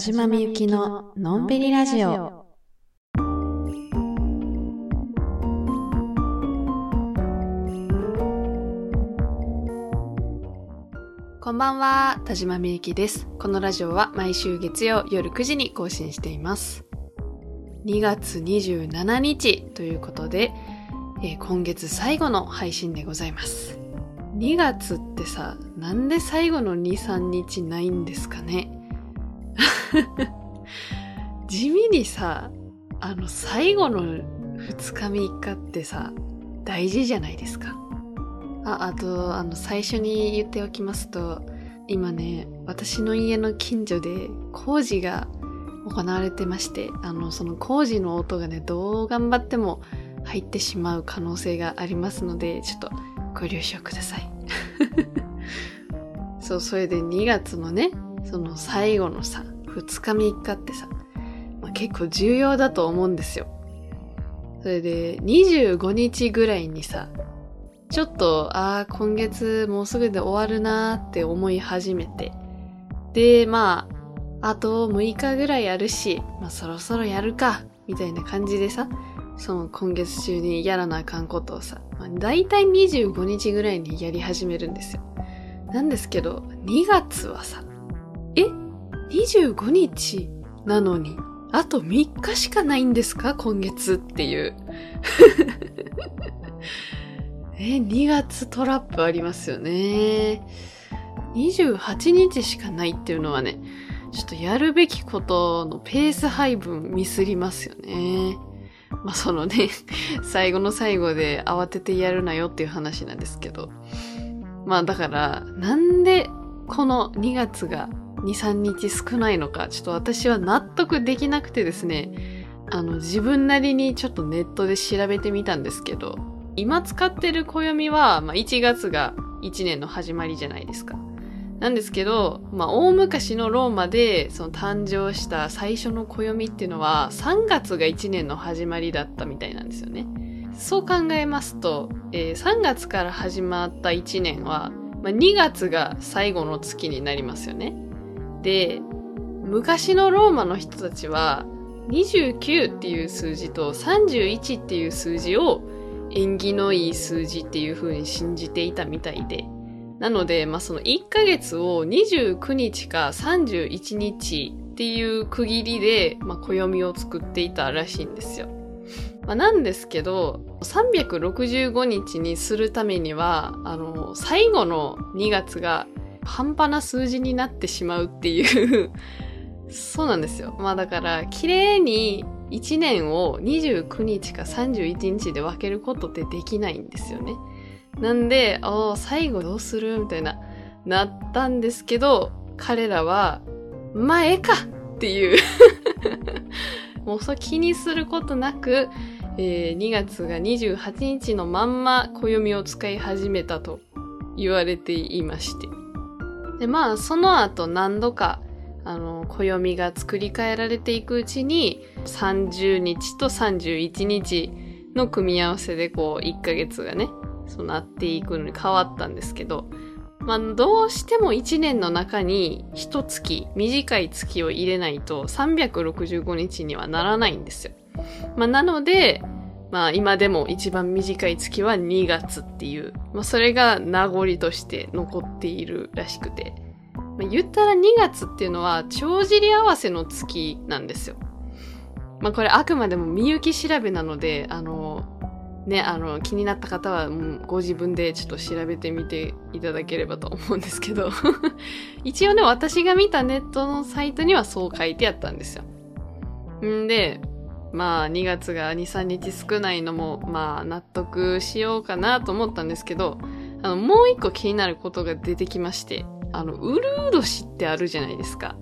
島みゆきののんびりラジオ。こんばんは、田島みゆきです。このラジオは毎週月曜夜9時に更新しています。2月27日ということで、えー、今月最後の配信でございます。2月ってさ、なんで最後の2、3日ないんですかね？地味にさ、あの最後の2日3日ってさ、大事じゃないですか。あ、あと、あの最初に言っておきますと、今ね、私の家の近所で工事が行われてまして、あの、その工事の音がね、どう頑張っても入ってしまう可能性がありますので、ちょっとご了承ください。そう、それで2月のね、その最後のさ、2日3日ってさ、まあ、結構重要だと思うんですよ。それで、25日ぐらいにさ、ちょっと、ああ、今月もうすぐで終わるなーって思い始めて。で、まあ、あと6日ぐらいやるし、まあそろそろやるか、みたいな感じでさ、その今月中にやらなあかんことをさ、まあ、大体25日ぐらいにやり始めるんですよ。なんですけど、2月はさ、え ?25 日？なのに、あと3日しかないんですか？今月っていう。え、2月トラップありますよね。28日しかないっていうのはね、ちょっとやるべきことのペース配分ミスりますよね。まあそのね、最後の最後で慌ててやるなよっていう話なんですけど。まあだから、なんでこの2月が2、3日少ないのか、ちょっと私は納得できなくてですね、あの自分なりにちょっとネットで調べてみたんですけど、今使ってる暦は、まあ、1月が1年の始まりじゃないですか。なんですけど、まあ、大昔のローマで、その誕生した最初の暦っていうのは、3月が1年の始まりだったみたいなんですよね。そう考えますと、えー、3月から始まった1年は、まあ、2月が最後の月になりますよね。で、昔のローマの人たちは、29っていう数字と31っていう数字を縁起のいい数字っていう風に信じていたみたいで、なので、まあ、その1ヶ月を29日か31日っていう区切りで、まあ、暦を作っていたらしいんですよ。まあ、なんですけど、365日にするためには、あの、最後の2月が半端な数字になってしまうっていうそうなんですよ。まあだから、綺麗に1年を29日か31日で分けることってできないんですよね。なんで、ああ、最後どうするみたいな、なったんですけど、彼らは、まあ、ええかっていう もうそう気にすることなく、えー、2月が28日のまんま暦を使い始めたと言われていまして。で、まあ、その後何度か、あの、暦が作り変えられていくうちに、30日と31日の組み合わせでこう、1ヶ月がね、そうなっていくのに変わったんですけど、まあ、どうしても1年の中に一月、短い月を入れないと365日にはならないんですよ。まあ、なので、まあ今でも一番短い月は2月っていう、まあそれが名残として残っているらしくて。まあ、言ったら2月っていうのは帳尻合わせの月なんですよ。まあこれあくまでもみゆき調べなので、あの、ね、あの、気になった方は、ご自分でちょっと調べてみていただければと思うんですけど 一応ね、私が見たネットのサイトにはそう書いてあったんですよ。んで、まあ、2月が2、3日少ないのも、まあ、納得しようかなと思ったんですけど、あの、もう一個気になることが出てきまして、あの、うるう年ってあるじゃないですか。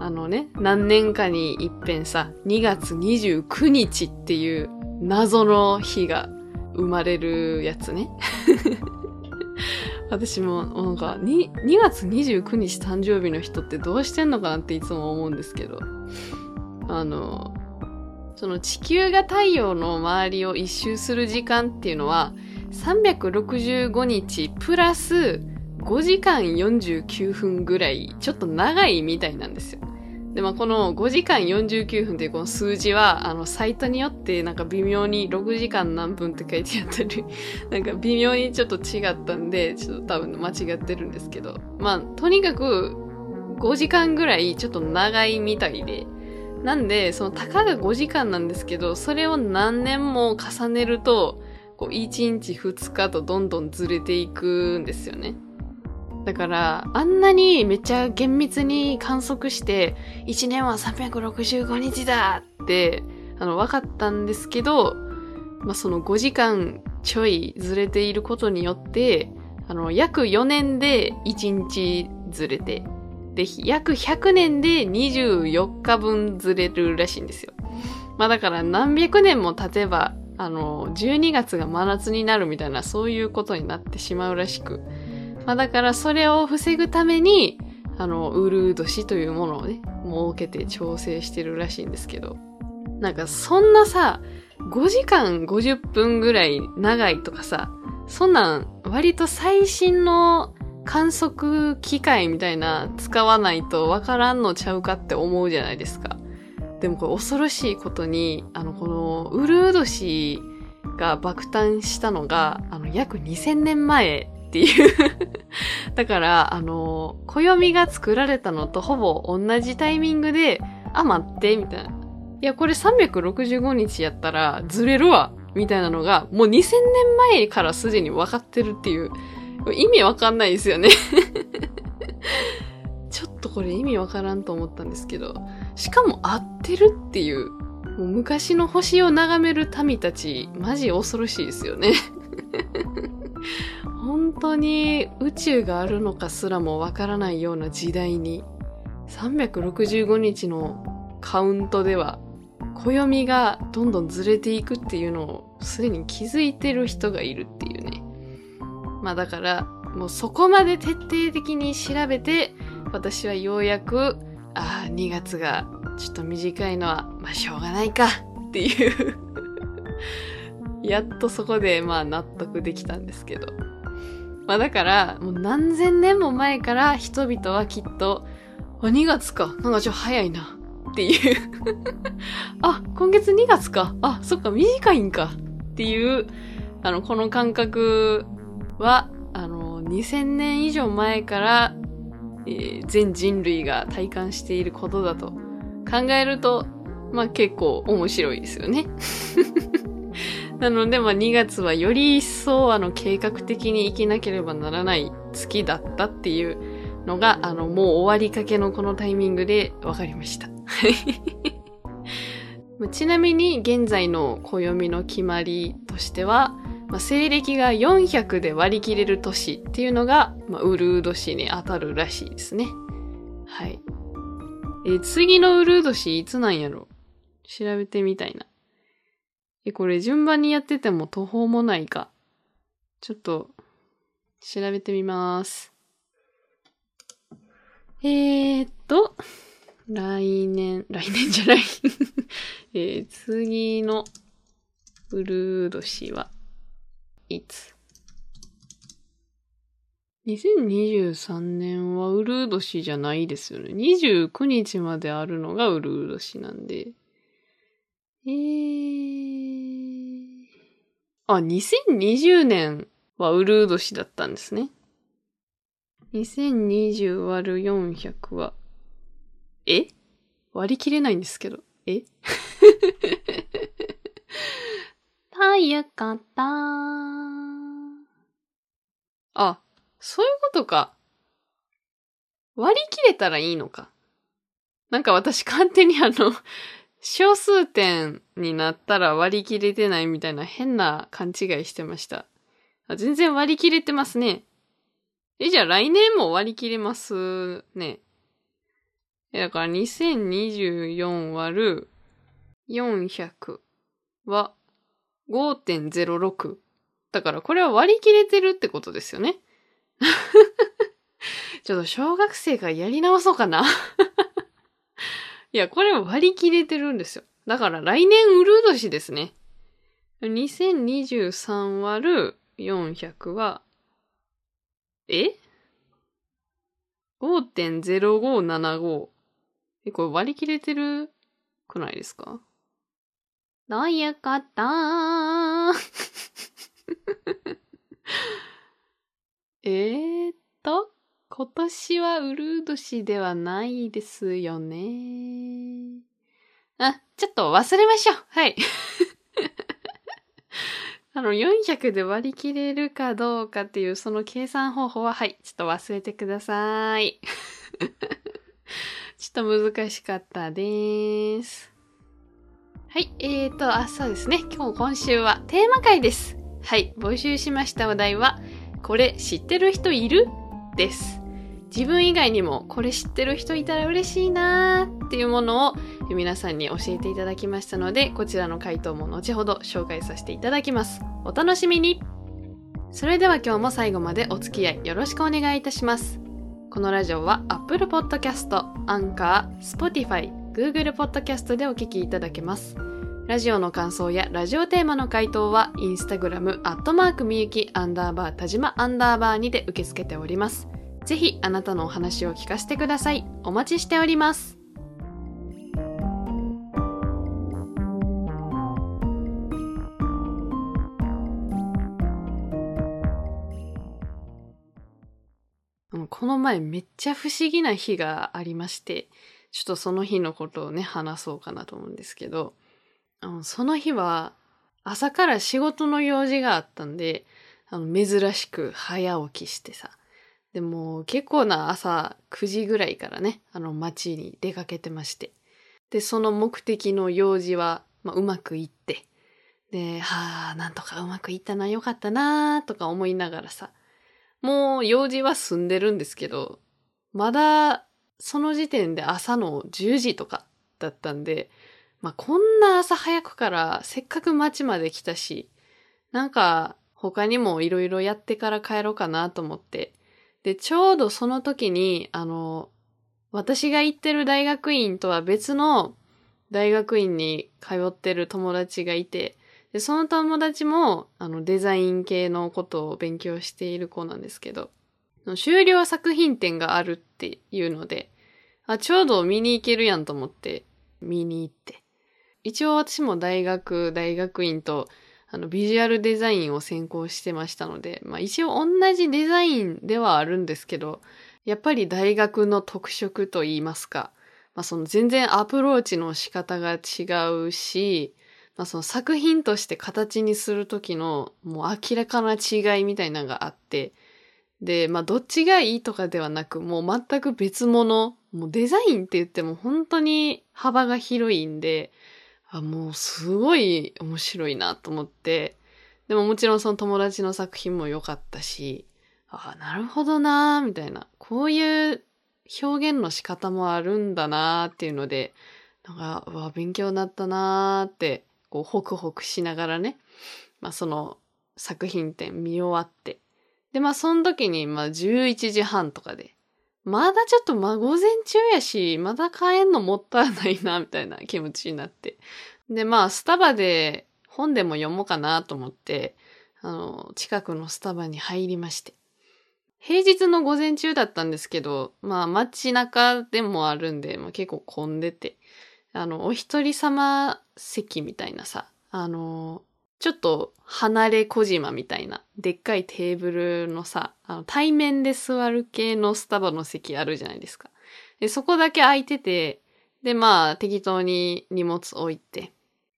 あのね、何年かに一遍さ、2月29日っていう謎の日が生まれるやつね。私もなんか 2, 2月29日誕生日の人ってどうしてんのかなっていつも思うんですけど、あの、その地球が太陽の周りを一周する時間っていうのは365日プラス5時間49分ぐらいちょっと長いみたいなんですよ。で、まあ、この5時間49分っていうこの数字は、あの、サイトによってなんか微妙に6時間何分って書いてあったり、なんか微妙にちょっと違ったんで、ちょっと多分間違ってるんですけど。まあ、とにかく5時間ぐらいちょっと長いみたいで、なんで、そのたかが5時間なんですけど、それを何年も重ねると、こう1日2日とどんどんずれていくんですよね。だから、あんなにめっちゃ厳密に観測して、1年は365日だって、あの、分かったんですけど、まあ、その5時間ちょいずれていることによって、あの、約4年で1日ずれて、で、約100年で24日分ずれるらしいんですよ。まあだから何百年も経てば、あの、12月が真夏になるみたいな、そういうことになってしまうらしく。まあだからそれを防ぐために、あの、ウルー年というものをね、設けて調整してるらしいんですけど。なんかそんなさ、5時間50分ぐらい長いとかさ、そんなん割と最新の観測機械みたいな使わないとわからんのちゃうかって思うじゃないですか。でもこれ恐ろしいことに、あの、このウルード氏が爆誕したのが、あの、約2000年前っていう だから、あの、暦が作られたのとほぼ同じタイミングで、あ、待って、みたいな。いや、これ365日やったらずれるわ、みたいなのが、もう2000年前からすでに分かってるっていう、意味わかんないですよね。ちょっとこれ意味わからんと思ったんですけど、しかも合ってるっていう、もう昔の星を眺める民たち、マジ恐ろしいですよね。本当に宇宙があるのかすらもわからないような時代に、365日のカウントでは、暦がどんどんずれていくっていうのをすでに気づいてる人がいるっていうね。まあだから、もうそこまで徹底的に調べて、私はようやく、ああ、2月がちょっと短いのは、まあしょうがないかっていうやっとそこでまあ納得できたんですけど。まあだから、もう何千年も前から人々はきっと、あ、2月か。なんかちょっと早いな。っていう あ、今月2月か。あ、そっか、短いんか。っていう、あの、この感覚は、あの、2000年以上前から、えー、全人類が体感していることだと考えると、まあ結構面白いですよね。なので、まあ2月はより一層あの計画的に生きなければならない月だったっていうのが、あのもう終わりかけのこのタイミングで分かりました。ちなみに現在の暦の決まりとしては、まあ、西暦が400で割り切れる年っていうのが、まあ、ウルード氏に当たるらしいですね。はい。え次のウルード氏いつなんやろ？調べてみたいな。え、これ順番にやってても途方もないか。ちょっと、調べてみます。えー、っと、来年、来年じゃない えー、次のウルード氏はいつ ?2023 年はウルード氏じゃないですよね。29日まであるのがウルード氏なんで。えー。あ、2020年はウルード氏だったんですね。2020割る400は、え？割り切れないんですけど。え？ということ。あ、そういうことか。割り切れたらいいのか。なんか私勝手にあの、小数点になったら割り切れてないみたいな変な勘違いしてました。あ全然割り切れてますね。え、じゃあ来年も割り切れますね。え、だから2024割る400は5.06。だからこれは割り切れてるってことですよね。ちょっと小学生がやり直そうかな いや、これ割り切れてるんですよ。だから来年ウルー年ですね。2023割る400は、え ?5.0575。え、これ割り切れてるくないですか？どういうこと？えっと、今年はウルー年ではないですよね。あ、ちょっと忘れましょう。はい。あの、400で割り切れるかどうかっていうその計算方法は、はい、ちょっと忘れてください。ちょっと難しかったです。はい、えーと、あ、そうですね。今日今週はテーマ会です。はい、募集しましたお題は、これ知ってる人いる？です。自分以外にもこれ知ってる人いたら嬉しいなーっていうものを皆さんに教えていただきましたので、こちらの回答も後ほど紹介させていただきます。お楽しみにそれでは今日も最後までお付き合いよろしくお願いいたします。このラジオは Apple Podcast、Anchor、Spotify、Google Podcast でお聞きいただけます。ラジオの感想やラジオテーマの回答は、インスタグラム、アットマークみゆき、アンダーバー、田島アンダーバーにて受け付けております。ぜひ、あなたのお話を聞かせてください。お待ちしております。この前めっちゃ不思議な日がありまして、ちょっとその日のことをね、話そうかなと思うんですけど、あのその日は朝から仕事の用事があったんで、あの珍しく早起きしてさ。でも結構な朝9時ぐらいからね、あの街に出かけてまして。で、その目的の用事は、まあ、うまくいって。で、はあ、なんとかうまくいったな、よかったな、とか思いながらさ。もう用事は済んでるんですけど、まだその時点で朝の10時とかだったんで、まあ、こんな朝早くからせっかく街まで来たし、なんか他にもいろいろやってから帰ろうかなと思って。で、ちょうどその時に、あの、私が行ってる大学院とは別の大学院に通ってる友達がいて、で、その友達も、あの、デザイン系のことを勉強している子なんですけど、終了作品展があるっていうので、あ、ちょうど見に行けるやんと思って見に行って。一応私も大学、大学院と、あの、ビジュアルデザインを専攻してましたので、まあ一応同じデザインではあるんですけど、やっぱり大学の特色と言いますか、まあその全然アプローチの仕方が違うし、まあその作品として形にするときのもう明らかな違いみたいなのがあって、で、まあどっちがいいとかではなく、もう全く別物、もうデザインって言っても本当に幅が広いんで、あ、もうすごい面白いなと思って、でももちろんその友達の作品も良かったし、あなるほどなみたいな。こういう表現の仕方もあるんだなっていうので、なんか、うわ、勉強になったなって、こう、ホクホクしながらね、まあその作品展見終わって。で、まあその時に、まあ11時半とかで、まだちょっとまあ午前中やし、まだ帰んのもったいないな、みたいな気持ちになって。で、まあスタバで本でも読もうかなと思って、あの、近くのスタバに入りまして。平日の午前中だったんですけど、まあ街中でもあるんで、まあ、結構混んでて、あの、お一人様席みたいなさ、あの、ちょっと離れ小島みたいな、でっかいテーブルのさ、あの対面で座る系のスタバの席あるじゃないですか。で、そこだけ空いてて、で、まあ、適当に荷物置いて、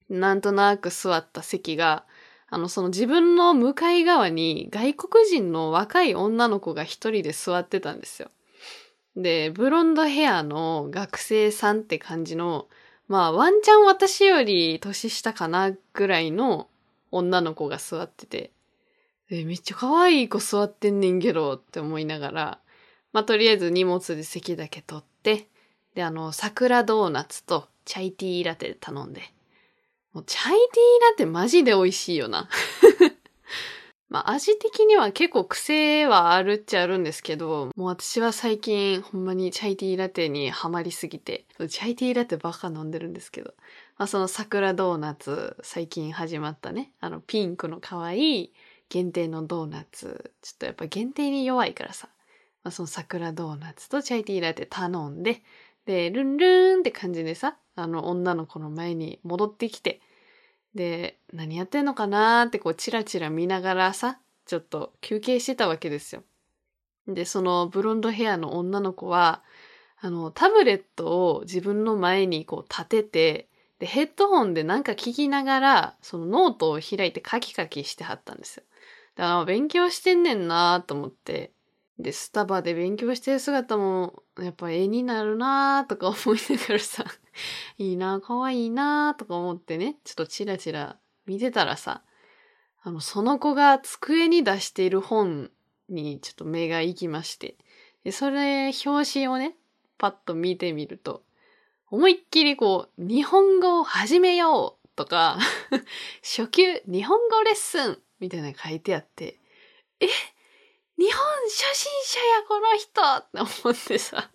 なんとなく座った席が、あの、その自分の向かい側に外国人の若い女の子が一人で座ってたんですよ。で、ブロンドヘアの学生さんって感じの、まあ、ワンチャン私より年下かなぐらいの女の子が座ってて、え、めっちゃ可愛い子座ってんねんけどって思いながら、まあ、とりあえず荷物で席だけ取って、で、あの、桜ドーナツとチャイティーラテ頼んで。もうチャイティーラテマジで美味しいよな。まあ味的には結構癖はあるっちゃあるんですけど、もう私は最近ほんまにチャイティーラテにハマりすぎて、チャイティーラテばっか飲んでるんですけど、まあその桜ドーナツ最近始まったね、あのピンクの可愛い限定のドーナツ、ちょっとやっぱ限定に弱いからさ、まあその桜ドーナツとチャイティーラテ頼んで、で、ルンルンって感じでさ、あの女の子の前に戻ってきて、で、何やってんのかなーってこうチラチラ見ながらさ、ちょっと休憩してたわけですよ。で、そのブロンドヘアの女の子は、あの、タブレットを自分の前にこう立てて、で、ヘッドホンでなんか聞きながら、そのノートを開いてカキカキしてはったんですよ。だから勉強してんねんなと思って、で、スタバで勉強してる姿も、やっぱ絵になるなとか思いながらさ、いいな可愛いなとか思ってね、ちょっとチラチラ見てたらさ、あの、その子が机に出している本にちょっと目が行きまして、でそれ、表紙をね、パッと見てみると、思いっきりこう、日本語を始めようとか、初級日本語レッスンみたいなの書いてあって、え日本初心者やこの人って思ってさ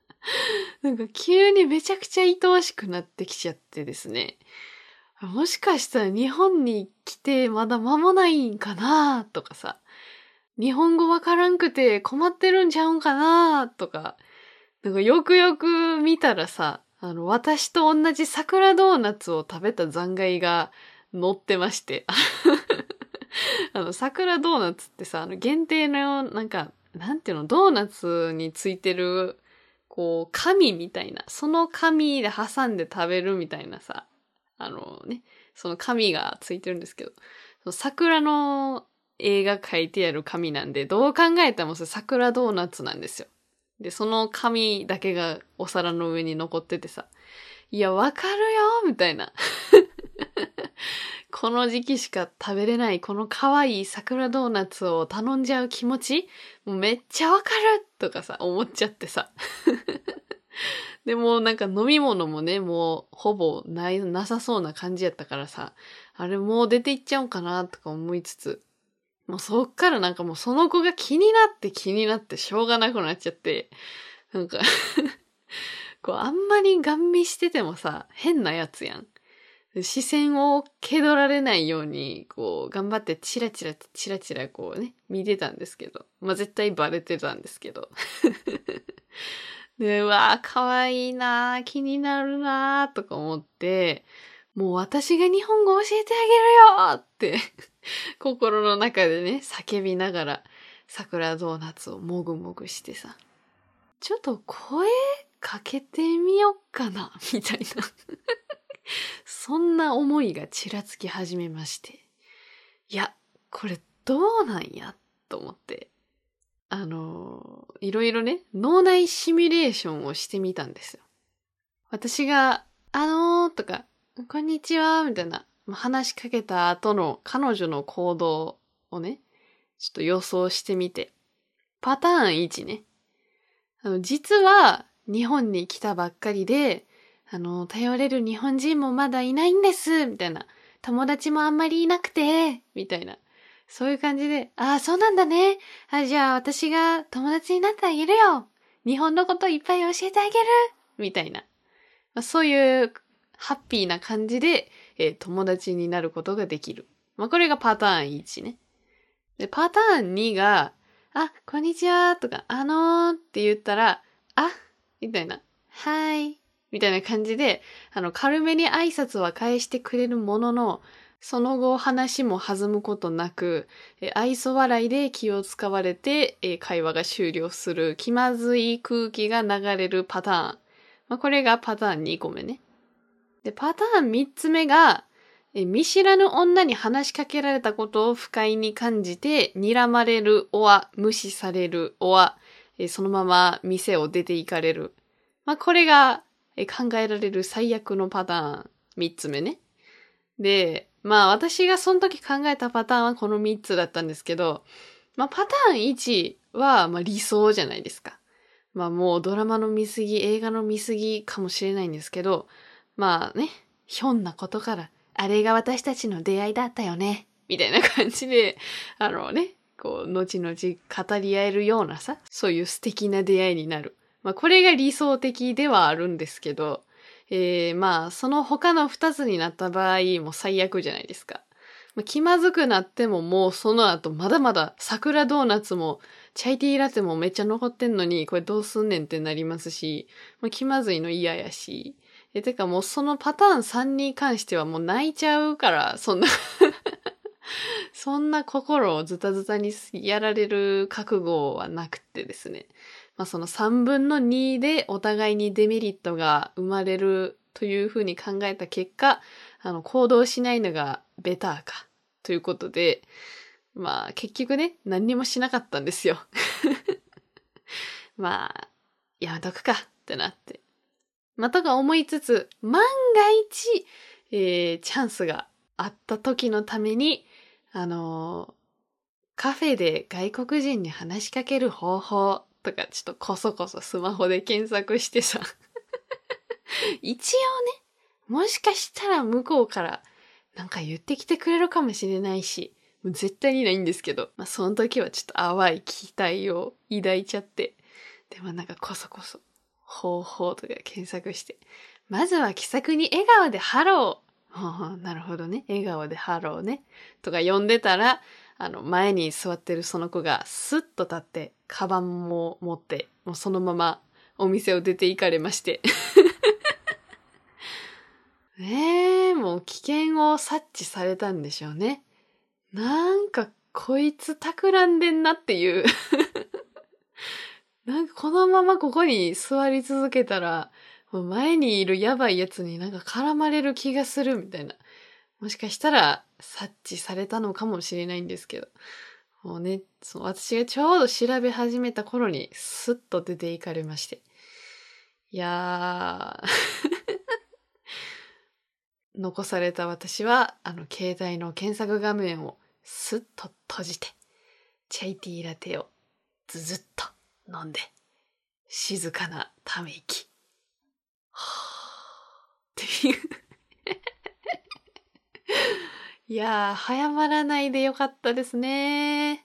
なんか急にめちゃくちゃ愛おしくなってきちゃってですね。もしかしたら日本に来てまだ間もないんかなとかさ。日本語わからんくて困ってるんちゃうんかなとか。なんかよくよく見たらさ、あの、私と同じ桜ドーナツを食べた残骸が載ってまして。あの、桜ドーナツってさ、あの、限定の、なんか、なんていうの、ドーナツについてる、こう、紙みたいな、その紙で挟んで食べるみたいなさ、あのね、その紙がついてるんですけど、その桜の絵が描いてある紙なんで、どう考えてもそれ桜ドーナツなんですよ。で、その紙だけがお皿の上に残っててさ、いや、わかるよみたいな。この時期しか食べれないこの可愛い桜ドーナツを頼んじゃう気持ちもうめっちゃわかるとかさ、思っちゃってさ。でもなんか飲み物もね、もうほぼない、なさそうな感じやったからさ、あれもう出ていっちゃおうかなとか思いつつ、もうそっからなんかもうその子が気になって気になってしょうがなくなっちゃって、なんか こうあんまりガン見しててもさ、変なやつやん。視線を蹴取られないように、こう、頑張ってチラチラチラチラこうね、見てたんですけど。まあ、絶対バレてたんですけど。で、うわー、かわいいなー、気になるなー、とか思って、もう私が日本語教えてあげるよって 心の中でね、叫びながら、桜ドーナツをもぐもぐしてさ、ちょっと声かけてみよっかな、みたいなそんな思いがちらつき始めまして。いや、これどうなんやと思って。あの、いろいろね、脳内シミュレーションをしてみたんですよ。私が、あのーとか、こんにちは、みたいな、話しかけた後の彼女の行動をね、ちょっと予想してみて。パターン1ね。あの、実は日本に来たばっかりで、あの、頼れる日本人もまだいないんです、みたいな。友達もあんまりいなくて、みたいな。そういう感じで、ああ、そうなんだね。あじゃあ私が友達になってあげるよ。日本のこといっぱい教えてあげる。みたいな。まあ、そういうハッピーな感じで、えー、友達になることができる。まあ、これがパターン1ね。で、パターン2が、あ、こんにちはとか、あのーって言ったら、あみたいな。はい。みたいな感じで、あの、軽めに挨拶は返してくれるものの、その後話も弾むことなく、え愛想笑いで気を使われて、え会話が終了する気まずい空気が流れるパターン。まあ、これがパターン2個目ね。で、パターン3つ目が、見知らぬ女に話しかけられたことを不快に感じて、睨まれる、おは無視される、おは、えそのまま店を出て行かれる。まあ、これが考えられる最悪のパターン、三つ目ね。で、まあ私がその時考えたパターンはこの三つだったんですけど、まあパターン1はまあ理想じゃないですか。まあもうドラマの見過ぎ、映画の見過ぎかもしれないんですけど、まあね、ひょんなことから、あれが私たちの出会いだったよね、みたいな感じで、あのね、こう、後々語り合えるようなさ、そういう素敵な出会いになる。まあ、これが理想的ではあるんですけど、えー、まあ、その他の二つになった場合、も最悪じゃないですか。まあ、気まずくなってももうその後まだまだ桜ドーナツもチャイティーラテもめっちゃ残ってんのにこれどうすんねんってなりますし、まあ、気まずいの嫌やし。え、てかもうそのパターン3に関してはもう泣いちゃうから、そんな そんな心をズタズタにやられる覚悟はなくてですね。まあその3分の2でお互いにデメリットが生まれるというふうに考えた結果、あの、行動しないのがベターか。ということで、まあ、結局ね、何にもしなかったんですよ。まあ、やめとくかってなって。またが思いつつ、万が一、えー、チャンスがあった時のために、あのー、カフェで外国人に話しかける方法とか、ちょっとこそこそスマホで検索してさ。一応ね、もしかしたら向こうからなんか言ってきてくれるかもしれないし、もう絶対にないんですけど、まあその時はちょっと淡い期待を抱いちゃって、でもなんかこそこそ方法とか検索して、まずは気さくに笑顔でハロー。なるほどね。笑顔でハローね。とか呼んでたら、あの、前に座ってるその子がスッと立って、カバンも持って、もうそのままお店を出て行かれまして ええもう危険を察知されたんでしょうね。なんか、こいつ企んでんなっていうなんかこのままここに座り続けたら、もう前にいるやばいやつになんか絡まれる気がするみたいな。もしかしたら察知されたのかもしれないんですけど。もうね、その私がちょうど調べ始めた頃にスッと出て行かれまして。いやー 残された私は、あの、携帯の検索画面をスッと閉じて、チャイティーラテをずずっと飲んで、静かなため息。はぁっていういやー、早まらないでよかったですね。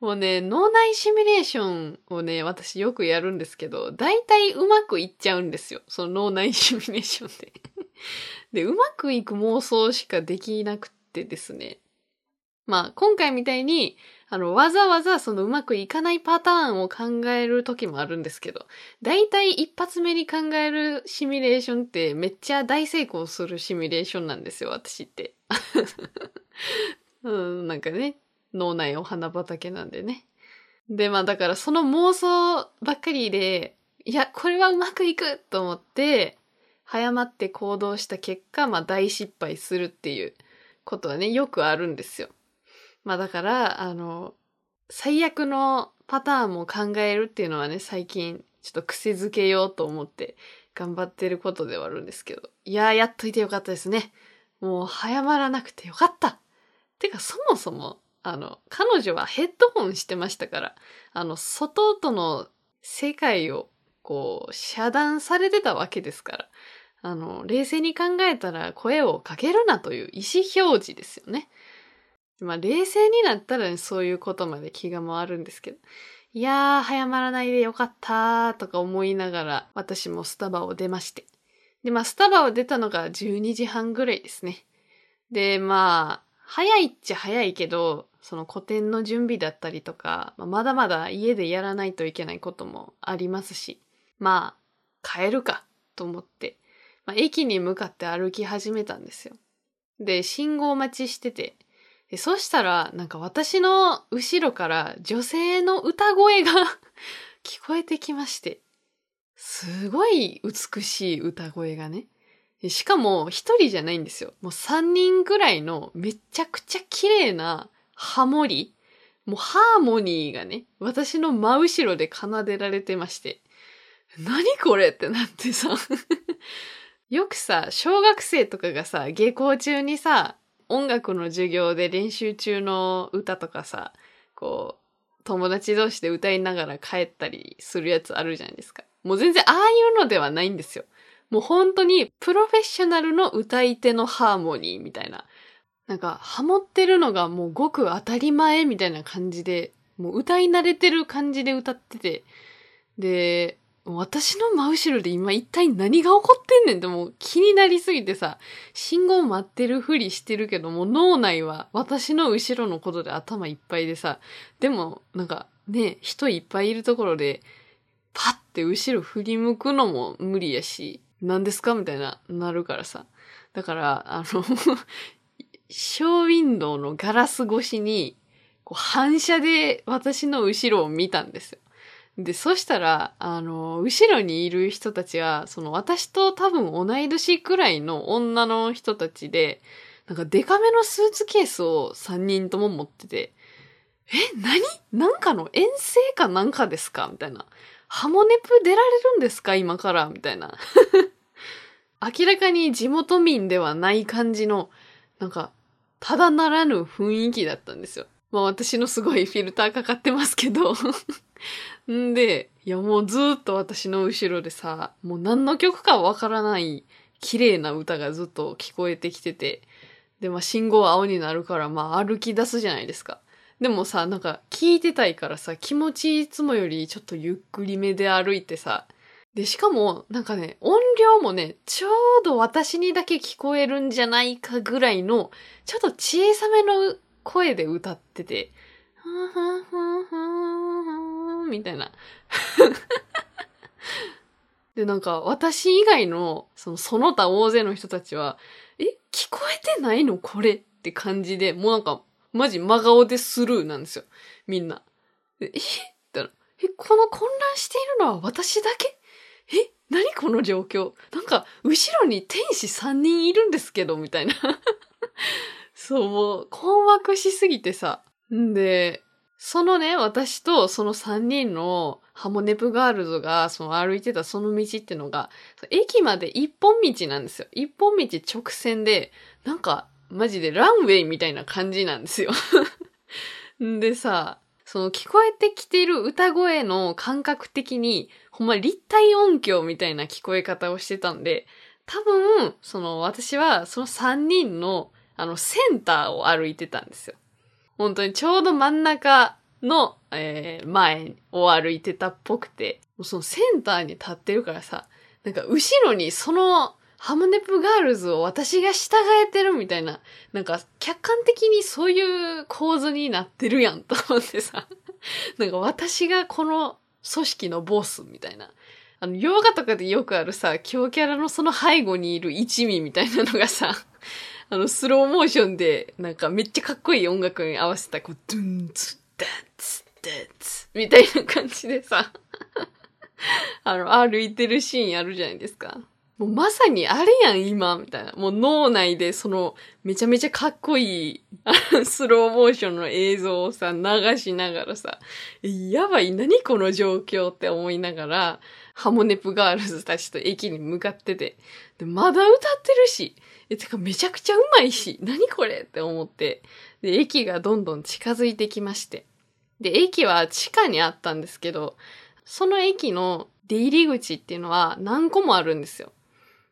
もうね、脳内シミュレーションをね、私よくやるんですけど、大体うまくいっちゃうんですよ。その脳内シミュレーションでで、うまくいく妄想しかできなくてですね。まあ、今回みたいに、あの、わざわざそのうまくいかないパターンを考える時もあるんですけど、大体一発目に考えるシミュレーションってめっちゃ大成功するシミュレーションなんですよ、私って。うん、なんかね、脳内お花畑なんでね。で、まあだからその妄想ばっかりで、いや、これはうまくいくと思って、早まって行動した結果、まあ大失敗するっていうことはね、よくあるんですよ。まあだから、あの、最悪のパターンも考えるっていうのはね、最近ちょっと癖づけようと思って頑張ってることではあるんですけど。いやー、やっといてよかったですね。もう早まらなくてよかった。てか、そもそも、あの、彼女はヘッドホンしてましたから、あの、外との世界をこう、遮断されてたわけですから。あの、冷静に考えたら声をかけるなという意思表示ですよね。まあ、冷静になったら、ね、そういうことまで気が回るんですけど。いやー、早まらないでよかったーとか思いながら、私もスタバを出まして。で、まあ、スタバを出たのが12時半ぐらいですね。で、まあ、早いっちゃ早いけど、その古典の準備だったりとか、まあ、まだまだ家でやらないといけないこともありますし、まあ、帰るかと思って、まあ、駅に向かって歩き始めたんですよ。で、信号待ちしてて、でそしたら、なんか私の後ろから女性の歌声が 聞こえてきまして、すごい美しい歌声がね。しかも一人じゃないんですよ。もう三人ぐらいのめちゃくちゃ綺麗なハモリ。もうハーモニーがね、私の真後ろで奏でられてまして。何これってなってさ よくさ、小学生とかがさ、下校中にさ、音楽の授業で練習中の歌とかさ、こう、友達同士で歌いながら帰ったりするやつあるじゃないですか。もう全然ああいうのではないんですよ。もう本当にプロフェッショナルの歌い手のハーモニーみたいな。なんか、ハモってるのがもうごく当たり前みたいな感じで、もう歌い慣れてる感じで歌ってて、で、私の真後ろで今一体何が起こってんねんってもう気になりすぎてさ、信号待ってるふりしてるけども脳内は私の後ろのことで頭いっぱいでさ、でもなんかね、人いっぱいいるところで、パッて後ろ振り向くのも無理やし、何ですかみたいな、なるからさ。だから、あの ショーウィンドウのガラス越しに、こう反射で私の後ろを見たんですよ。で、そしたら、あの、後ろにいる人たちは、その私と多分同い年くらいの女の人たちで、なんかデカめのスーツケースを3人とも持ってて、え、何？なんかの？遠征かなんかですか？みたいな。ハモネプ出られるんですか？今から？みたいな。明らかに地元民ではない感じの、なんか、ただならぬ雰囲気だったんですよ。まあ私のすごいフィルターかかってますけど。んで、いやもうずっと私の後ろでさ、もう何の曲かわからない綺麗な歌がずっと聞こえてきてて、で、まあ信号青になるからまあ歩き出すじゃないですか。でもさ、なんか聞いてたいからさ、気持ちいつもよりちょっとゆっくりめで歩いてさ、で、しかも、なんかね、音量もね、ちょうど私にだけ聞こえるんじゃないかぐらいの、ちょっと小さめの声で歌ってて、みたいな。で、なんか、私以外の、その、その他大勢の人たちは、え、聞こえてないのこれって感じで、もうなんか、マジ真顔でスルーなんですよ。みんな。え？ってえ、この混乱しているのは私だけ？え？何この状況？なんか、後ろに天使3人いるんですけど、みたいなそう、もう、困惑しすぎてさ。んで、そのね、私とその3人のハモネプガールズがその歩いてたその道ってのが、駅まで一本道なんですよ。一本道直線で、なんか、マジでランウェイみたいな感じなんですよ。ん でさ、その聞こえてきている歌声の感覚的に、ほんま立体音響みたいな聞こえ方をしてたんで、多分、その私はその3人のあのセンターを歩いてたんですよ。本当にちょうど真ん中の、えー、前を歩いてたっぽくて、そのセンターに立ってるからさ、なんか後ろにそのハムネプガールズを私が従えてるみたいな、なんか客観的にそういう構図になってるやんと思ってさ、なんか私がこの組織のボスみたいな。あの、洋画とかでよくあるさ、強キャラのその背後にいる一味みたいなのがさ、あの、スローモーションで、なんかめっちゃかっこいい音楽に合わせた、こう、ドゥンツ、ダンツ、ダンツ、みたいな感じでさ、あの、歩いてるシーンあるじゃないですか。もうまさにあれやん、今、みたいな。もう脳内でその、めちゃめちゃかっこいい、スローモーションの映像をさ、流しながらさ、やばい、何この状況って思いながら、ハモネプガールズたちと駅に向かってて、で、まだ歌ってるし、え、てかめちゃくちゃうまいし、何これって思って、で、駅がどんどん近づいてきまして。で、駅は地下にあったんですけど、その駅の出入り口っていうのは何個もあるんですよ。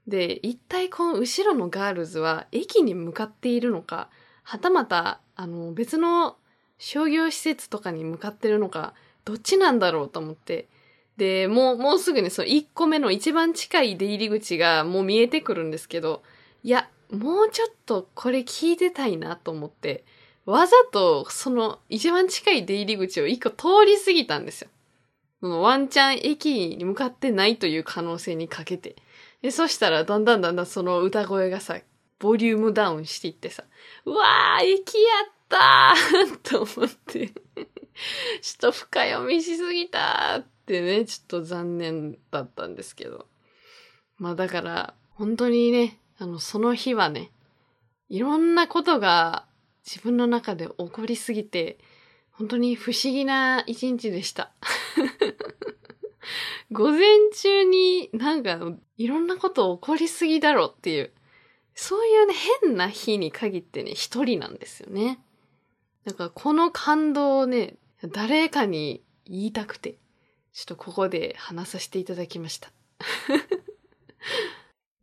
で、一体この後ろのガールズは駅に向かっているのか、はたまた、あの、別の商業施設とかに向かってるのか、どっちなんだろうと思って。で、もう、もうすぐにその1個目の一番近い出入り口がもう見えてくるんですけど、いや、もうちょっとこれ聞いてたいなと思って、わざとその一番近い出入り口を一個通り過ぎたんですよ。そのワンチャン駅に向かってないという可能性にかけて。で、そしたらだんだんだんだんその歌声がさ、ボリュームダウンしていってさ、うわー、駅やったーと思って ちょっと深読みしすぎたーってね、ちょっと残念だったんですけど。まあだから、本当にね、あの、その日はね、いろんなことが自分の中で起こりすぎて、本当に不思議な一日でした。午前中になんかいろんなこと起こりすぎだろっていう、そういうね、変な日に限ってね、一人なんですよね。だかこの感動をね、誰かに言いたくて、ちょっとここで話させていただきました。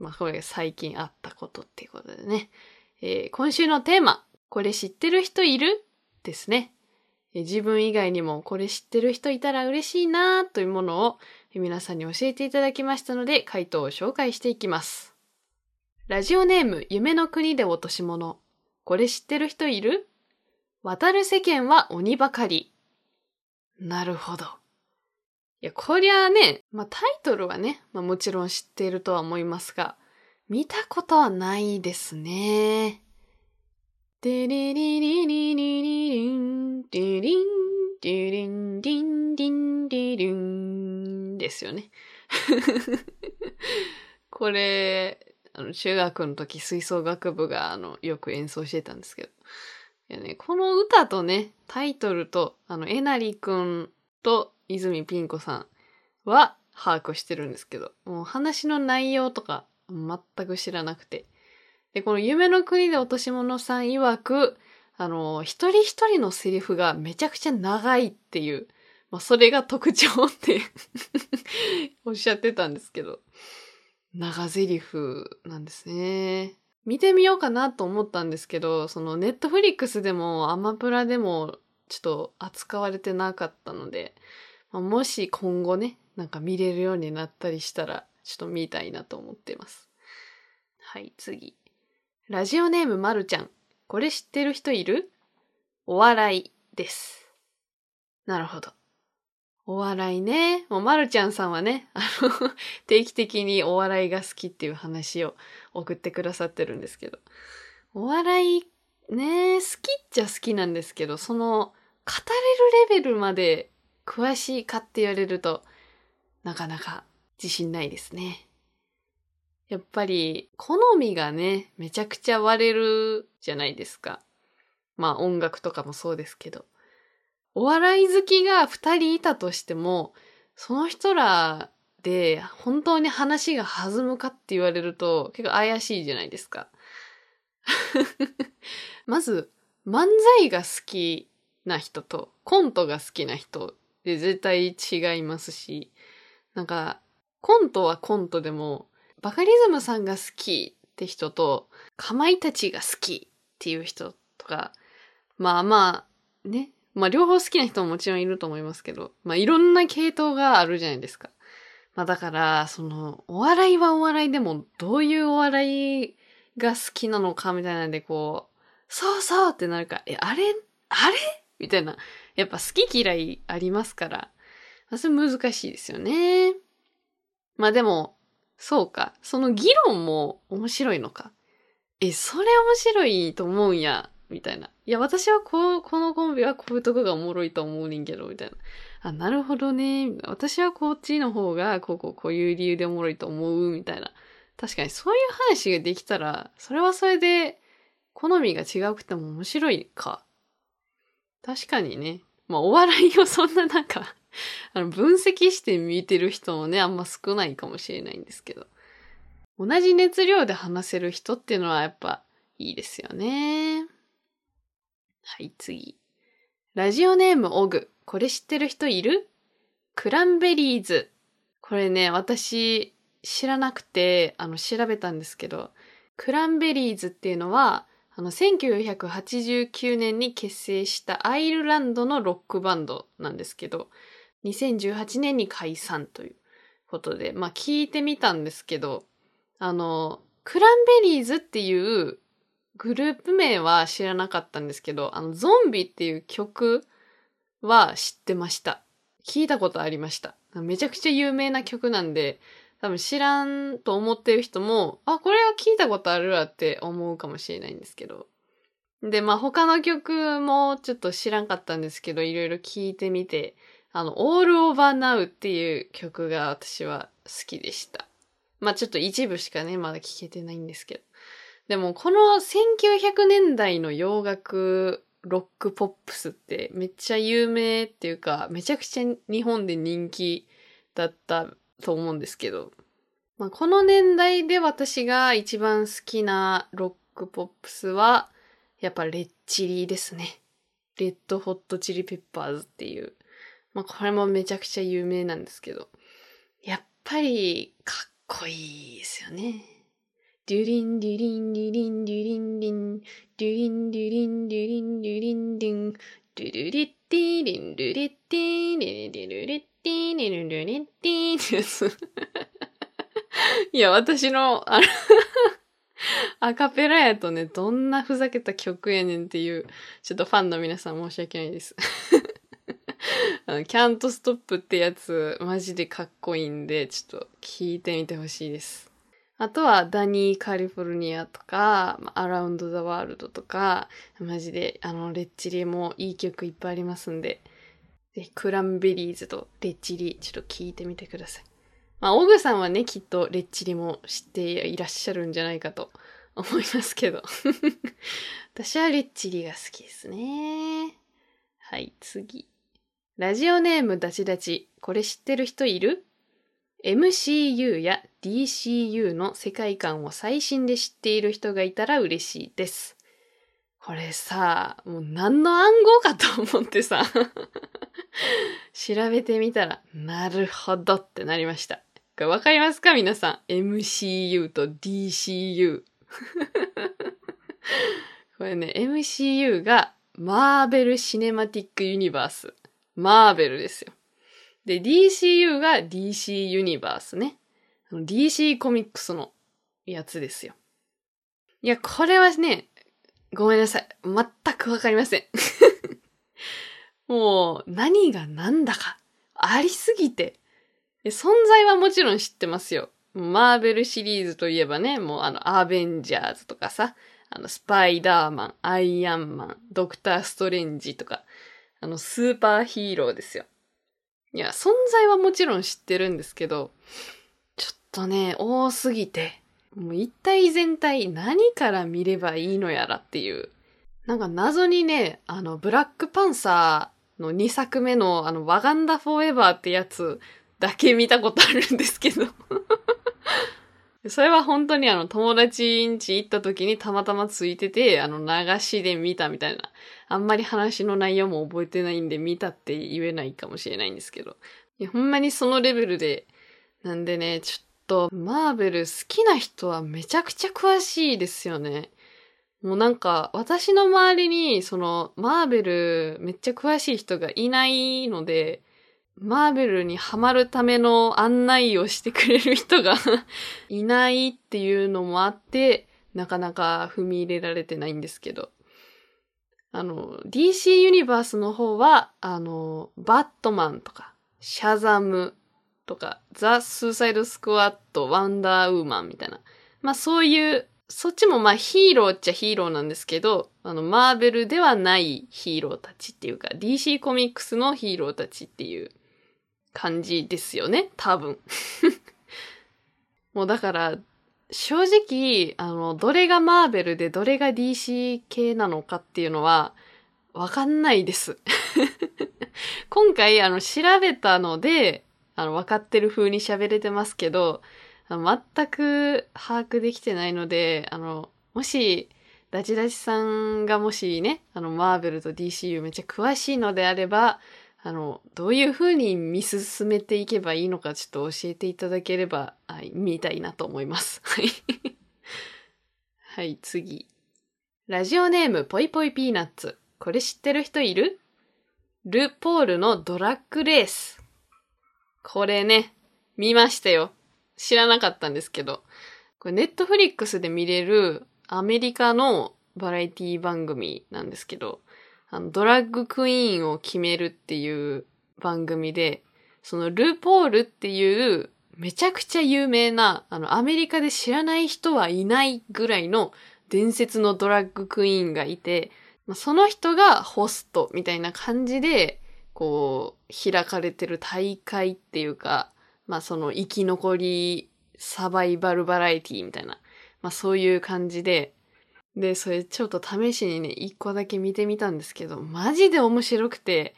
まあ、これ最近あったことっていうことでね。えー、今週のテーマ、これ知ってる人いる？ですね。えー、自分以外にもこれ知ってる人いたら嬉しいなというものを皆さんに教えていただきましたので、回答を紹介していきます。ラジオネーム、夢の国で落とし物。これ知ってる人いる？渡る世間は鬼ばかり。なるほど。いや、こりゃあね、まあタイトルはね、まあもちろん知っているとは思いますが、見たことはないですね。デリリリリリリリン、デリン、デリン、ディン、ディン、デリンですよね。これ、あの、中学の時吹奏楽部があの、よく演奏してたんですけど。いやね、この歌とね、タイトルと、あの、えなりくんと泉ピン子さんは把握してるんですけど、もう話の内容とか全く知らなくて。で、この夢の国で落とし物さん曰く、あの、一人一人のセリフがめちゃくちゃ長いっていう、まあ、それが特徴って おっしゃってたんですけど、長台詞なんですね。見てみようかなと思ったんですけど、そのネットフリックスでもアマプラでもちょっと扱われてなかったので、まあ、もし今後ね、なんか見れるようになったりしたら、ちょっと見たいなと思ってます。はい、次。ラジオネームまるちゃん。これ知ってる人いる？お笑いです。なるほど。お笑いね。もうまるちゃんさんはね、あの、定期的にお笑いが好きっていう話を送ってくださってるんですけど。お笑いね、好きっちゃ好きなんですけど、その、語れるレベルまで詳しいかって言われると、なかなか自信ないですね。やっぱり、好みがね、めちゃくちゃ割れるじゃないですか。まあ音楽とかもそうですけど。お笑い好きが二人いたとしても、その人らで本当に話が弾むかって言われると結構怪しいじゃないですか。まず、漫才が好きな人とコントが好きな人で絶対違いますし、なんか、コントはコントでも、バカリズムさんが好きって人と、かまいたちが好きっていう人とか、まあまあ、ね。まあ両方好きな人ももちろんいると思いますけど、まあいろんな系統があるじゃないですか。まあだから、その、お笑いはお笑いでも、どういうお笑いが好きなのかみたいなんで、こう、そうそうってなるか、え、あれ？あれ？みたいな。やっぱ好き嫌いありますから。それ難しいですよね。まあでも、そうか。その議論も面白いのか。え、それ面白いと思うんや。みたいな。いや、私はこう、このコンビはこういうとこがおもろいと思うねんけど、みたいな。あ、なるほどね。私はこっちの方が、こうこう、こういう理由でおもろいと思う、みたいな。確かにそういう話ができたら、それはそれで、好みが違くても面白いか。確かにね。まあ、お笑いをそんななんか、あの、分析して見てる人もね、あんま少ないかもしれないんですけど。同じ熱量で話せる人っていうのはやっぱいいですよね。はい、次。ラジオネームオグ。これ知ってる人いる？クランベリーズ。これね、私知らなくて、あの、調べたんですけど、クランベリーズっていうのは、あの、1989年に結成したアイルランドのロックバンドなんですけど、2018年に解散ということで、まあ聞いてみたんですけど、あの、クランベリーズっていうグループ名は知らなかったんですけど、あの、ゾンビっていう曲は知ってました。聞いたことありました。めちゃくちゃ有名な曲なんで、多分知らんと思ってる人も、あ、これは聞いたことあるわって思うかもしれないんですけど。で、まあ他の曲もちょっと知らんかったんですけど、いろいろ聞いてみて、あの、All Over Now っていう曲が私は好きでした。まあちょっと一部しかね、まだ聴けてないんですけど。でもこの1900年代の洋楽ロックポップスってめっちゃ有名っていうか、めちゃくちゃ日本で人気だったと思うんですけど。まあこの年代で私が一番好きなロックポップスは、やっぱレッチリですね。レッドホットチリペッパーズっていう。まあこれもめちゃくちゃ有名なんですけど。やっぱりかっこいいですよね。デュリンデュリンデュリンデュリンディン、デュリンデュリンデュリンデュリンディン、ドゥルリッティリンルリッティリリルリッティリルルリンドゥリリンドゥリッティってやつ。いや、私の、あのアカペラやとね、どんなふざけた曲やねんっていう、ちょっとファンの皆さん申し訳ないです。あの、キャントストップってやつ、マジでかっこいいんで、ちょっと聞いてみてほしいです。あとは、ダニー・カリフォルニアとか、アラウンド・ザ・ワールドとか、マジで、あの、レッチリもいい曲いっぱいありますんで、ぜひ、クランベリーズとレッチリ、ちょっと聞いてみてください。まあ、オグさんはね、きっとレッチリも知っていらっしゃるんじゃないかと思いますけど。私はレッチリが好きですね。はい、次。ラジオネームダチダチ。これ知ってる人いる ?MCU や DCU の世界観を最新で知っている人がいたら嬉しいです。これさ、もう何の暗号かと思ってさ、調べてみたら、なるほどってなりました。これわかりますか？皆さん。MCU と DCU。これね、MCU がマーベル・シネマティック・ユニバース。マーベルですよ。で、DCU が DC ユニバースね。DC コミックスのやつですよ。いや、これはね、ごめんなさい。全くわかりません。もう、何が何だか、ありすぎて。存在はもちろん知ってますよ。マーベルシリーズといえばね、もうあの、アベンジャーズとかさ、あの、スパイダーマン、アイアンマン、ドクターストレンジとか、あの、スーパーヒーローですよ。いや、存在はもちろん知ってるんですけど、ちょっとね、多すぎて、もう一体全体何から見ればいいのやらっていう。なんか謎にね、あの、ブラックパンサーの2作目のあの、ワガンダフォーエバーってやつだけ見たことあるんですけど。それは本当にあの、友達ん家行った時にたまたまついてて、あの、流しで見たみたいな。あんまり話の内容も覚えてないんで見たって言えないかもしれないんですけど。いや、ほんまにそのレベルで、なんでね、ちょっと、マーベル好きな人はめちゃくちゃ詳しいですよね。もうなんか、私の周りに、その、マーベルめっちゃ詳しい人がいないので、マーベルにハマるための案内をしてくれる人が いないっていうのもあって、なかなか踏み入れられてないんですけど。あの、DC ユニバースの方は、あの、バットマンとか、シャザムとか、ザ・スーサイド・スクワット、ワンダーウーマンみたいな。まあそういう、そっちもまあヒーローっちゃヒーローなんですけど、あの、マーベルではないヒーローたちっていうか、DC コミックスのヒーローたちっていう感じですよね、多分。もうだから、正直、あの、どれがマーベルでどれが DC 系なのかっていうのは、わかんないです。今回、あの、調べたので、あの、分かってる風に喋れてますけど、全く把握できてないので、あの、もし、ダチダチさんがもしね、あの、マーベルと DCU めっちゃ詳しいのであれば、あの、どういう風に見進めていけばいいのかちょっと教えていただければ、はい、見たいなと思います。はい。はい、次。ラジオネーム、ぽいぽいピーナッツ。これ知ってる人いる？ル・ポールのドラッグレース。これね、見ましたよ。知らなかったんですけど。これネットフリックスで見れるアメリカのバラエティ番組なんですけど、あの、ドラッグクイーンを決めるっていう番組で、そのルー・ポールっていうめちゃくちゃ有名な、あの、アメリカで知らない人はいないぐらいの伝説のドラッグクイーンがいて、その人がホストみたいな感じで、こう、開かれてる大会っていうか、まあその生き残りサバイバルバラエティみたいな、まあそういう感じで、で、それちょっと試しにね、一個だけ見てみたんですけど、マジで面白くて、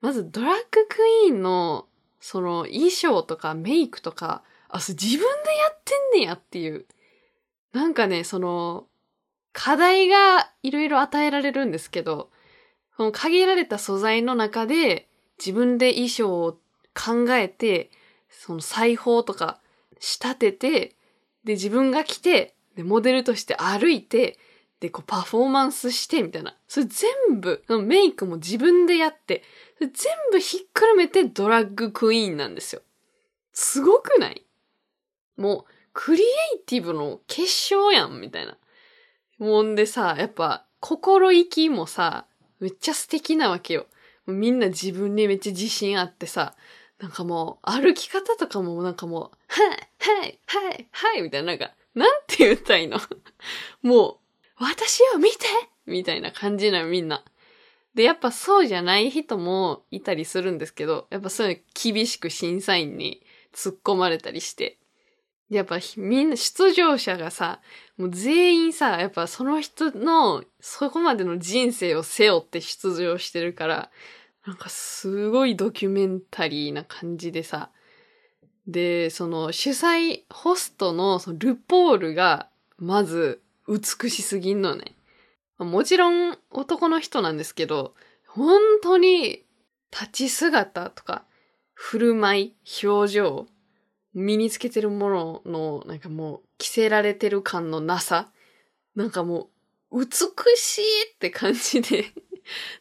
まずドラッグクイーンの、その衣装とかメイクとか、あ、それ自分でやってんねやっていう。なんかね、その、課題がいろいろ与えられるんですけど、その限られた素材の中で自分で衣装を考えて、その裁縫とか仕立てて、で、自分が着て、で、モデルとして歩いて、で、こうパフォーマンスしてみたいな。それ全部、メイクも自分でやって、全部ひっくるめてドラッグクイーンなんですよ。すごくない？もう、クリエイティブの結晶やん、みたいな。もんでさ、やっぱ、心意気もさ、めっちゃ素敵なわけよ。みんな自分にめっちゃ自信あってさ、なんかもう、歩き方とかもなんかもう、はい、はい、はい、はい、みたいな、なんか、なんて言ったいの？もう、私を見て？みたいな感じなの、みんな。で、やっぱそうじゃない人もいたりするんですけど、やっぱそういう厳しく審査員に突っ込まれたりして。やっぱみんな出場者がさ、もう全員さ、やっぱその人のそこまでの人生を背負って出場してるから、なんかすごいドキュメンタリーな感じでさ、で、その主催ホストのそのルポールがまず美しすぎんのね。もちろん男の人なんですけど、本当に立ち姿とか振る舞い、表情、身につけてるもののなんかもう着せられてる感のなさ、なんかもう美しいって感じで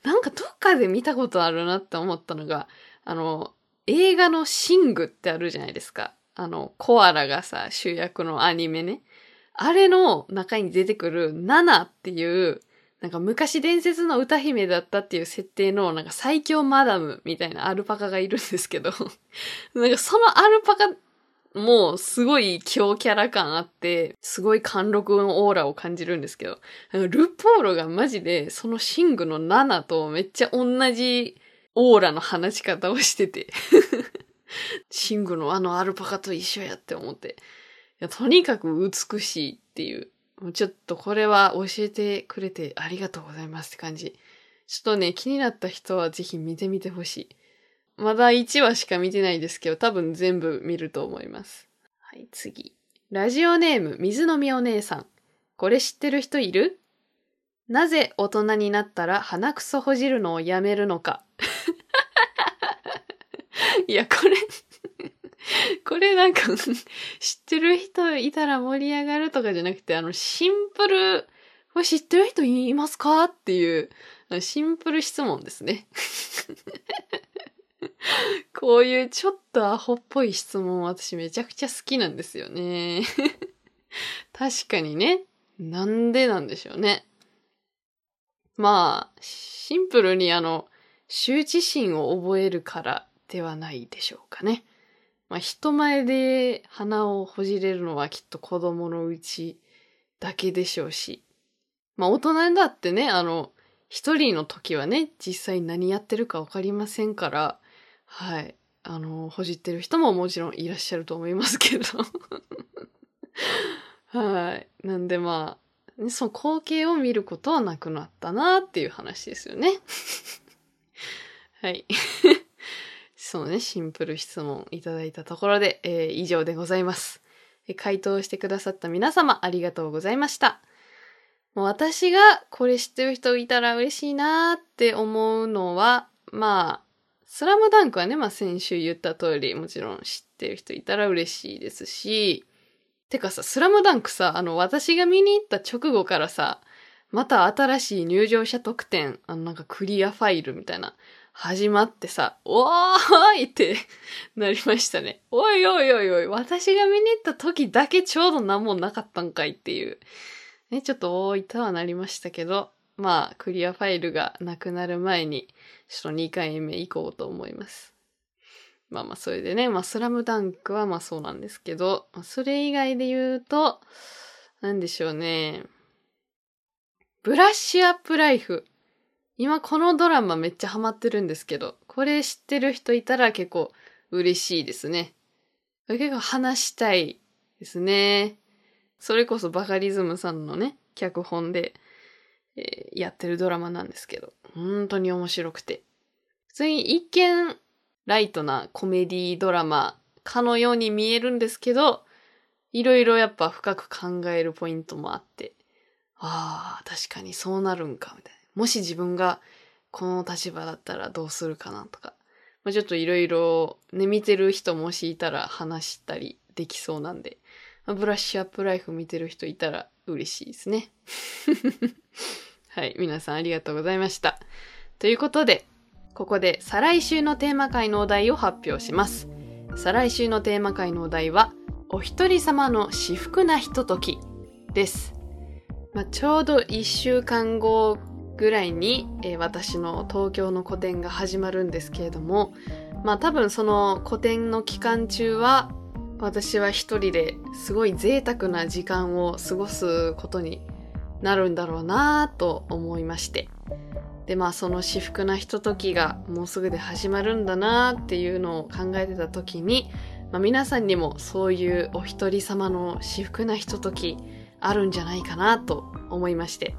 なんかどっかで見たことあるなって思ったのが、あの、映画のシングってあるじゃないですか。あの、コアラがさ、主役のアニメね。あれの中に出てくるナナっていう、なんか昔伝説の歌姫だったっていう設定のなんか最強マダムみたいなアルパカがいるんですけど、なんかそのアルパカもすごい強キャラ感あって、すごい貫禄のオーラを感じるんですけど、ルポーロがマジでそのシングの7とめっちゃ同じオーラの話し方をしてて シングのあのアルパカと一緒やって思って。いやとにかく美しいっていう。もうちょっとこれは教えてくれてありがとうございますって感じ。ちょっとね、気になった人はぜひ見てみてほしい。まだ1話しか見てないですけど、多分全部見ると思います。はい、次。ラジオネーム、水飲みお姉さん。これ知ってる人いる？なぜ大人になったら鼻くそほじるのをやめるのか。いや、これ これなんか 知ってる人いたら盛り上がるとかじゃなくて、あの、シンプル、これ知ってる人いますかっていう、シンプル質問ですね。こういうちょっとアホっぽい質問私めちゃくちゃ好きなんですよね。確かにね。なんでなんでしょうね。まあ、シンプルにあの、羞恥心を覚えるからではないでしょうかね。まあ、人前で鼻をほじれるのはきっと子供のうちだけでしょうし。まあ、大人だってね、あの、一人の時はね、実際何やってるかわかりませんから、はい。あの、ほじってる人ももちろんいらっしゃると思いますけど。はい。なんでまあ、その光景を見ることはなくなったなっていう話ですよね。はい。そうね、シンプル質問いただいたところで、えー、以上でございます。回答してくださった皆様ありがとうございました。もう私がこれ知ってる人いたら嬉しいなって思うのは、まあ、スラムダンクはね、まあ先週言った通り、もちろん知ってる人いたら嬉しいですし、てかさ、スラムダンクさ、あの、私が見に行った直後からさ、また新しい入場者特典、あの、なんかクリアファイルみたいな、始まってさ、おーいって なりましたね。おいおいおいおい、私が見に行った時だけちょうど何もなかったんかいっていう。ね、ちょっと多いとはなりましたけど、まあ、クリアファイルがなくなる前に、ちょっと2回目行こうと思います。まあまあ、それでね、まあ、スラムダンクはまあそうなんですけど、それ以外で言うと、なんでしょうね。ブラッシュアップライフ。今このドラマめっちゃハマってるんですけど、これ知ってる人いたら結構嬉しいですね。結構話したいですね。それこそバカリズムさんのね、脚本で、えー、やってるドラマなんですけど、本当に面白くて。普通に一見ライトなコメディドラマかのように見えるんですけど、いろいろやっぱ深く考えるポイントもあって、ああ、確かにそうなるんか、みたいな。もし自分がこの立場だったらどうするかなとか、まあ、ちょっといろいろね、見てる人もしいたら話したりできそうなんで、ブラッシュアップライフ見てる人いたら嬉しいですね。はい、皆さんありがとうございました。ということで、ここで再来週のテーマ会のお題を発表します。再来週のテーマ会のお題は、お一人様の至福なひとときです。まあ、ちょうど一週間後ぐらいに、えー、私の東京の個展が始まるんですけれども、まあ多分その個展の期間中は私は一人ですごい贅沢な時間を過ごすことになるんだろうなぁと思いまして。でまあその至福なひとときがもうすぐで始まるんだなっていうのを考えてた時に、まあ、皆さんにもそういうお一人様の至福なひとときあるんじゃないかなと思いまして。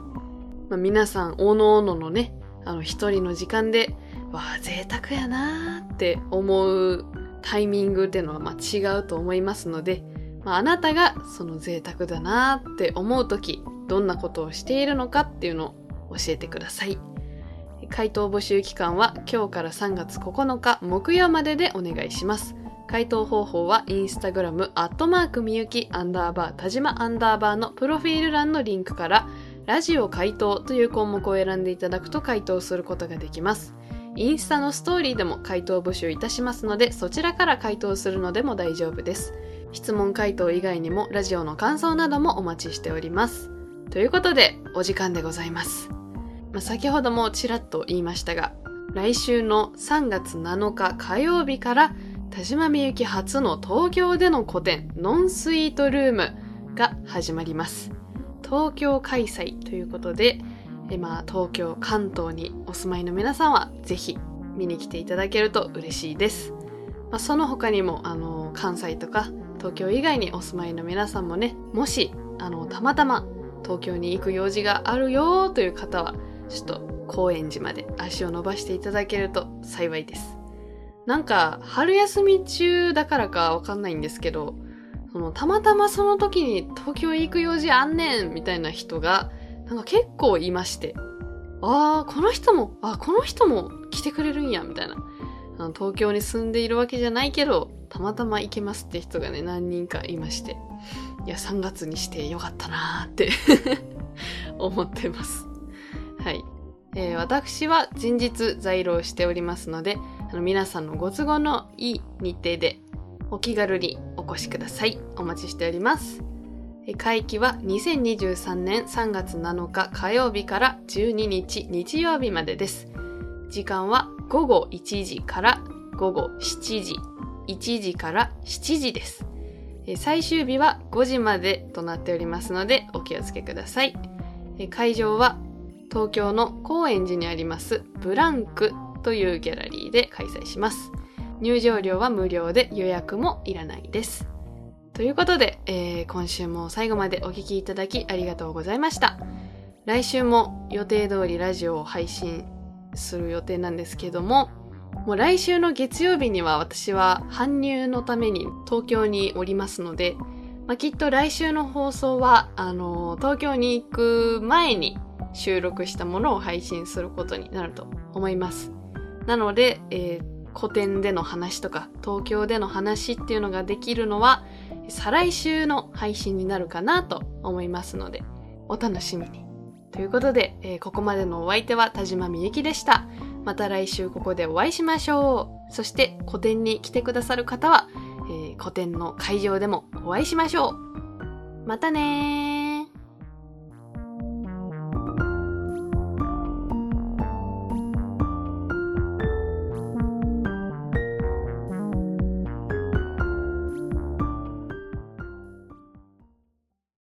まあ、皆さん、おのおののね、あの一人の時間で、わあ、贅沢やなーって思うタイミングっていうのはまあ違うと思いますので、まあ、あなたがその贅沢だなーって思うとき、どんなことをしているのかっていうのを教えてください。回答募集期間は今日から3月9日木曜まででお願いします。回答方法はインスタグラムアットマークみゆきアンダーバー田島アンダーバーのプロフィール欄のリンクからラジオ回答という項目を選んでいただくと回答することができます。インスタのストーリーでも回答募集いたしますので、そちらから回答するのでも大丈夫です。質問回答以外にもラジオの感想などもお待ちしております。ということで、お時間でございます。まあ、先ほどもちらっと言いましたが、来週の3月7日火曜日から田島みゆき初の東京での個展、ノンスイートルームが始まります。東京開催ということで、えまあ、東京、関東にお住まいの皆さんはぜひ見に来ていただけると嬉しいです。まあ、その他にも、あの、関西とか東京以外にお住まいの皆さんもね、もし、あの、たまたま東京に行く用事があるよという方は、ちょっと高円寺まで足を伸ばしていただけると幸いです。なんか、春休み中だからかわかんないんですけど、そのたまたまその時に東京行く用事あんねんみたいな人がなんか結構いまして、ああ、この人も、あこの人も来てくれるんや、みたいな。あの東京に住んでいるわけじゃないけど、たまたま行けますって人がね、何人かいまして。いや、3月にしてよかったなーって 思ってます。はい。えー、私は前日在労しておりますので、あの皆さんのご都合のいい日程でお気軽にお越しください。お待ちしております。会期は2023年3月7日火曜日から12日日曜日までです。時間は午後1時から午後7時、1時から7時です。最終日は5時までとなっておりますのでお気をつけください。会場は東京の高円寺にありますブランクというギャラリーで開催します。入場料は無料で予約もいらないです。ということで、えー、今週も最後までお聴きいただきありがとうございました。来週も予定通りラジオを配信する予定なんですけども、もう来週の月曜日には私は搬入のために東京におりますので、まあ、きっと来週の放送は、あの、東京に行く前に収録したものを配信することになると思います。なので、えー、古典での話とか東京での話っていうのができるのは再来週の配信になるかなと思いますのでお楽しみに。ということで、えー、ここまでのお相手は田島みゆきでした。また来週ここでお会いしましょう。そして古典に来てくださる方は、えー、古典の会場でもお会いしましょう。またね